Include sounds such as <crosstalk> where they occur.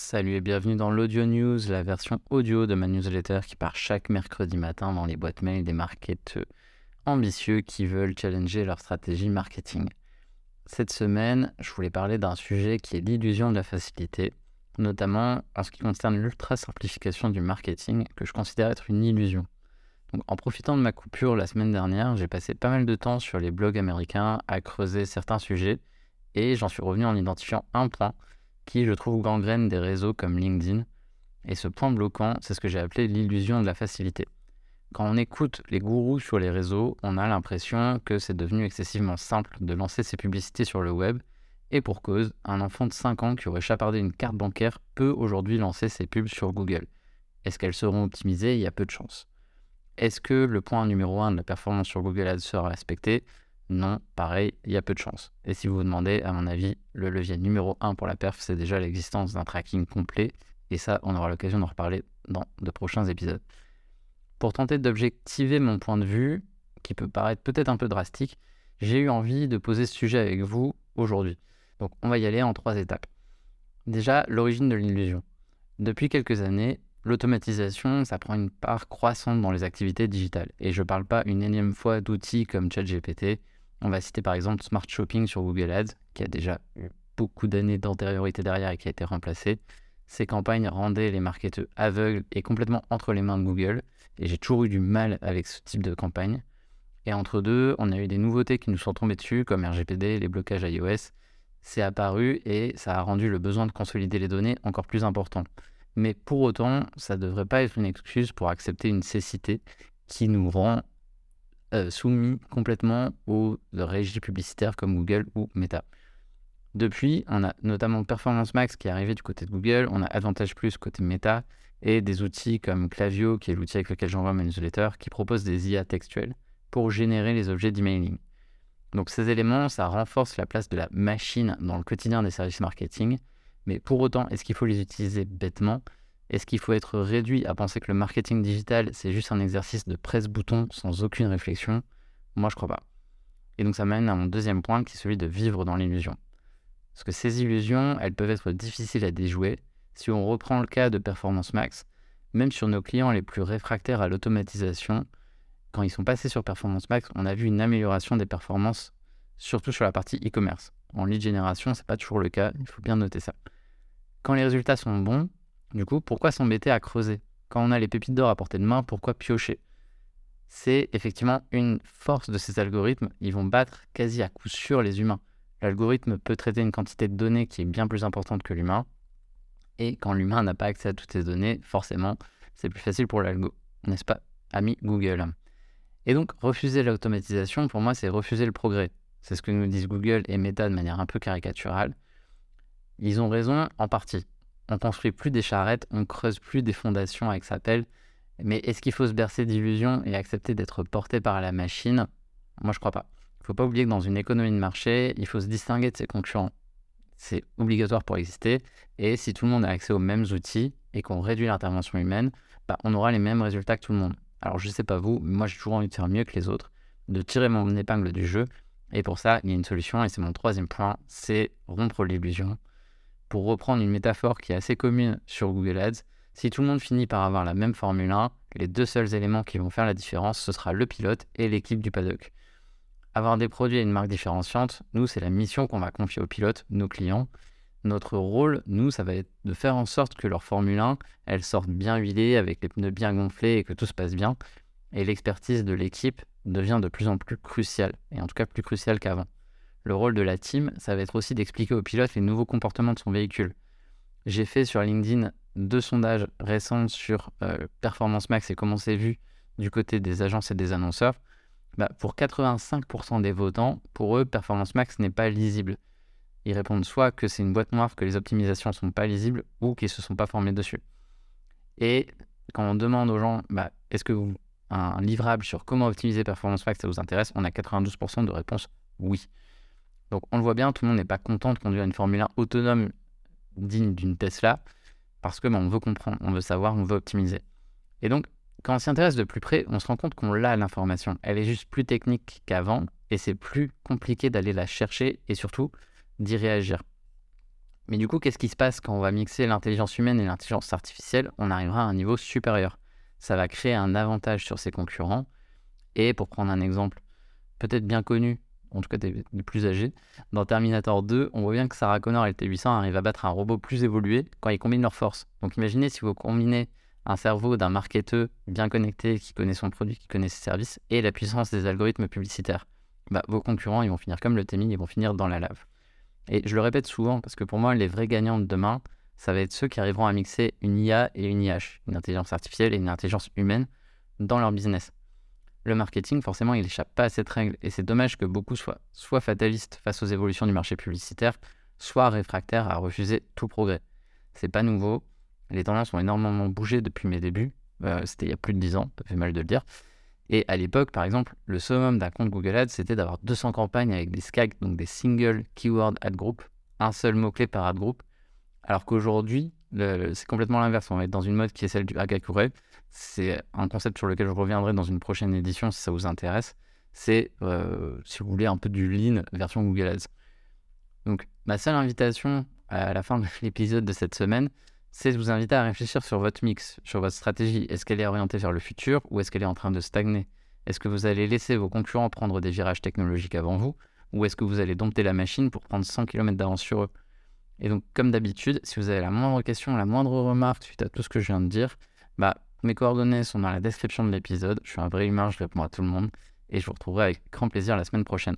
Salut et bienvenue dans l'Audio News, la version audio de ma newsletter qui part chaque mercredi matin dans les boîtes mail des marketeurs ambitieux qui veulent challenger leur stratégie marketing. Cette semaine, je voulais parler d'un sujet qui est l'illusion de la facilité, notamment en ce qui concerne l'ultra simplification du marketing que je considère être une illusion. Donc, en profitant de ma coupure la semaine dernière, j'ai passé pas mal de temps sur les blogs américains à creuser certains sujets et j'en suis revenu en identifiant un point je trouve, gangrène des réseaux comme LinkedIn. Et ce point bloquant, c'est ce que j'ai appelé l'illusion de la facilité. Quand on écoute les gourous sur les réseaux, on a l'impression que c'est devenu excessivement simple de lancer ses publicités sur le web. Et pour cause, un enfant de 5 ans qui aurait chapardé une carte bancaire peut aujourd'hui lancer ses pubs sur Google. Est-ce qu'elles seront optimisées? Il y a peu de chances. Est-ce que le point numéro 1 de la performance sur Google Ads sera respecté? Non, pareil, il y a peu de chances. Et si vous vous demandez, à mon avis, le levier numéro 1 pour la perf, c'est déjà l'existence d'un tracking complet. Et ça, on aura l'occasion d'en reparler dans de prochains épisodes. Pour tenter d'objectiver mon point de vue, qui peut paraître peut-être un peu drastique, j'ai eu envie de poser ce sujet avec vous aujourd'hui. Donc on va y aller en trois étapes. Déjà, l'origine de l'illusion. Depuis quelques années, l'automatisation, ça prend une part croissante dans les activités digitales. Et je ne parle pas une énième fois d'outils comme ChatGPT. On va citer par exemple Smart Shopping sur Google Ads, qui a déjà eu beaucoup d'années d'antériorité derrière et qui a été remplacé. Ces campagnes rendaient les marketeurs aveugles et complètement entre les mains de Google. Et j'ai toujours eu du mal avec ce type de campagne. Et entre deux, on a eu des nouveautés qui nous sont tombées dessus, comme RGPD, les blocages iOS. C'est apparu et ça a rendu le besoin de consolider les données encore plus important. Mais pour autant, ça ne devrait pas être une excuse pour accepter une cécité qui nous rend euh, soumis complètement aux régies publicitaires comme Google ou Meta. Depuis, on a notamment Performance Max qui est arrivé du côté de Google, on a Advantage Plus côté Meta, et des outils comme Clavio, qui est l'outil avec lequel j'envoie mes newsletters, qui propose des IA textuels pour générer les objets d'emailing. Donc ces éléments, ça renforce la place de la machine dans le quotidien des services marketing, mais pour autant, est-ce qu'il faut les utiliser bêtement? Est-ce qu'il faut être réduit à penser que le marketing digital, c'est juste un exercice de presse-bouton sans aucune réflexion? Moi, je crois pas. Et donc ça mène à mon deuxième point, qui est celui de vivre dans l'illusion. Parce que ces illusions, elles peuvent être difficiles à déjouer. Si on reprend le cas de Performance Max, même sur nos clients les plus réfractaires à l'automatisation, quand ils sont passés sur Performance Max, on a vu une amélioration des performances, surtout sur la partie e-commerce. En lead génération, c'est pas toujours le cas, il faut bien noter ça. Quand les résultats sont bons, du coup, pourquoi s'embêter à creuser? Quand on a les pépites d'or à portée de main, pourquoi piocher? C'est effectivement une force de ces algorithmes. Ils vont battre quasi à coup sûr les humains. L'algorithme peut traiter une quantité de données qui est bien plus importante que l'humain. Et quand l'humain n'a pas accès à toutes ces données, forcément, c'est plus facile pour l'algo. N'est-ce pas, ami Google? Et donc, refuser l'automatisation, pour moi, c'est refuser le progrès. C'est ce que nous disent Google et Meta de manière un peu caricaturale. Ils ont raison en partie. On construit plus des charrettes, on creuse plus des fondations avec sa pelle. Mais est-ce qu'il faut se bercer d'illusions et accepter d'être porté par la machine? Moi, je crois pas. Il faut pas oublier que dans une économie de marché, il faut se distinguer de ses concurrents. C'est obligatoire pour exister. Et si tout le monde a accès aux mêmes outils et qu'on réduit l'intervention humaine, bah, on aura les mêmes résultats que tout le monde. Alors, je sais pas vous, mais moi, j'ai toujours envie de faire mieux que les autres, de tirer mon épingle du jeu. Et pour ça, il y a une solution, et c'est mon troisième point, c'est rompre l'illusion pour reprendre une métaphore qui est assez commune sur Google Ads, si tout le monde finit par avoir la même Formule 1, les deux seuls éléments qui vont faire la différence, ce sera le pilote et l'équipe du paddock. Avoir des produits et une marque différenciante, nous, c'est la mission qu'on va confier aux pilotes, nos clients. Notre rôle, nous, ça va être de faire en sorte que leur Formule 1, elle sorte bien huilée, avec les pneus bien gonflés et que tout se passe bien. Et l'expertise de l'équipe devient de plus en plus cruciale, et en tout cas plus cruciale qu'avant. Le rôle de la team, ça va être aussi d'expliquer au pilote les nouveaux comportements de son véhicule. J'ai fait sur LinkedIn deux sondages récents sur euh, Performance Max et comment c'est vu du côté des agences et des annonceurs. Bah, pour 85% des votants, pour eux, Performance Max n'est pas lisible. Ils répondent soit que c'est une boîte noire, que les optimisations ne sont pas lisibles, ou qu'ils ne se sont pas formés dessus. Et quand on demande aux gens, bah, est-ce que un livrable sur comment optimiser Performance Max, ça vous intéresse? On a 92% de réponses oui. Donc on le voit bien, tout le monde n'est pas content de conduire une Formule 1 autonome digne d'une Tesla parce que ben, on veut comprendre, on veut savoir, on veut optimiser. Et donc quand on s'y intéresse de plus près, on se rend compte qu'on l'a l'information. Elle est juste plus technique qu'avant et c'est plus compliqué d'aller la chercher et surtout d'y réagir. Mais du coup, qu'est-ce qui se passe quand on va mixer l'intelligence humaine et l'intelligence artificielle? On arrivera à un niveau supérieur. Ça va créer un avantage sur ses concurrents. Et pour prendre un exemple peut-être bien connu, en tout cas des, plus âgés, dans Terminator 2, on voit bien que Sarah Connor et le T-800 arrivent à battre un robot plus évolué quand ils combinent leurs forces. Donc imaginez si vous combinez un cerveau d'un marketeur bien connecté qui connaît son produit, qui connaît ses services, et la puissance des algorithmes publicitaires. Bah, vos concurrents, ils vont finir comme le T-1000, ils vont finir dans la lave. Et je le répète souvent parce que pour moi, les vrais gagnants de demain, ça va être ceux qui arriveront à mixer une IA et une IH, une intelligence artificielle et une intelligence humaine, dans leur business. Le marketing, forcément, il n'échappe pas à cette règle et c'est dommage que beaucoup soient soit fatalistes face aux évolutions du marché publicitaire, soit réfractaires à refuser tout progrès. C'est pas nouveau, les tendances ont énormément bougé depuis mes débuts, euh, c'était il y a plus de 10 ans, ça fait mal de le dire. Et à l'époque, par exemple, le summum d'un compte Google Ads, c'était d'avoir 200 campagnes avec des SKAG, donc des Single Keyword Ad Group, un seul mot-clé par ad group. Alors qu'aujourd'hui, c'est complètement l'inverse. On va être dans une mode qui est celle du Hagakure. C'est un concept sur lequel je reviendrai dans une prochaine édition si ça vous intéresse. C'est, euh, si vous voulez, un peu du lean version Google Ads. Donc, ma seule invitation à la fin de <laughs> l'épisode de cette semaine, c'est de vous inviter à réfléchir sur votre mix, sur votre stratégie. Est-ce qu'elle est orientée vers le futur ou est-ce qu'elle est en train de stagner? Est-ce que vous allez laisser vos concurrents prendre des virages technologiques avant vous ou est-ce que vous allez dompter la machine pour prendre 100 km d'avance sur eux? Et donc, comme d'habitude, si vous avez la moindre question, la moindre remarque suite à tout ce que je viens de dire, bah, mes coordonnées sont dans la description de l'épisode. Je suis un vrai humain, je réponds à tout le monde et je vous retrouverai avec grand plaisir la semaine prochaine.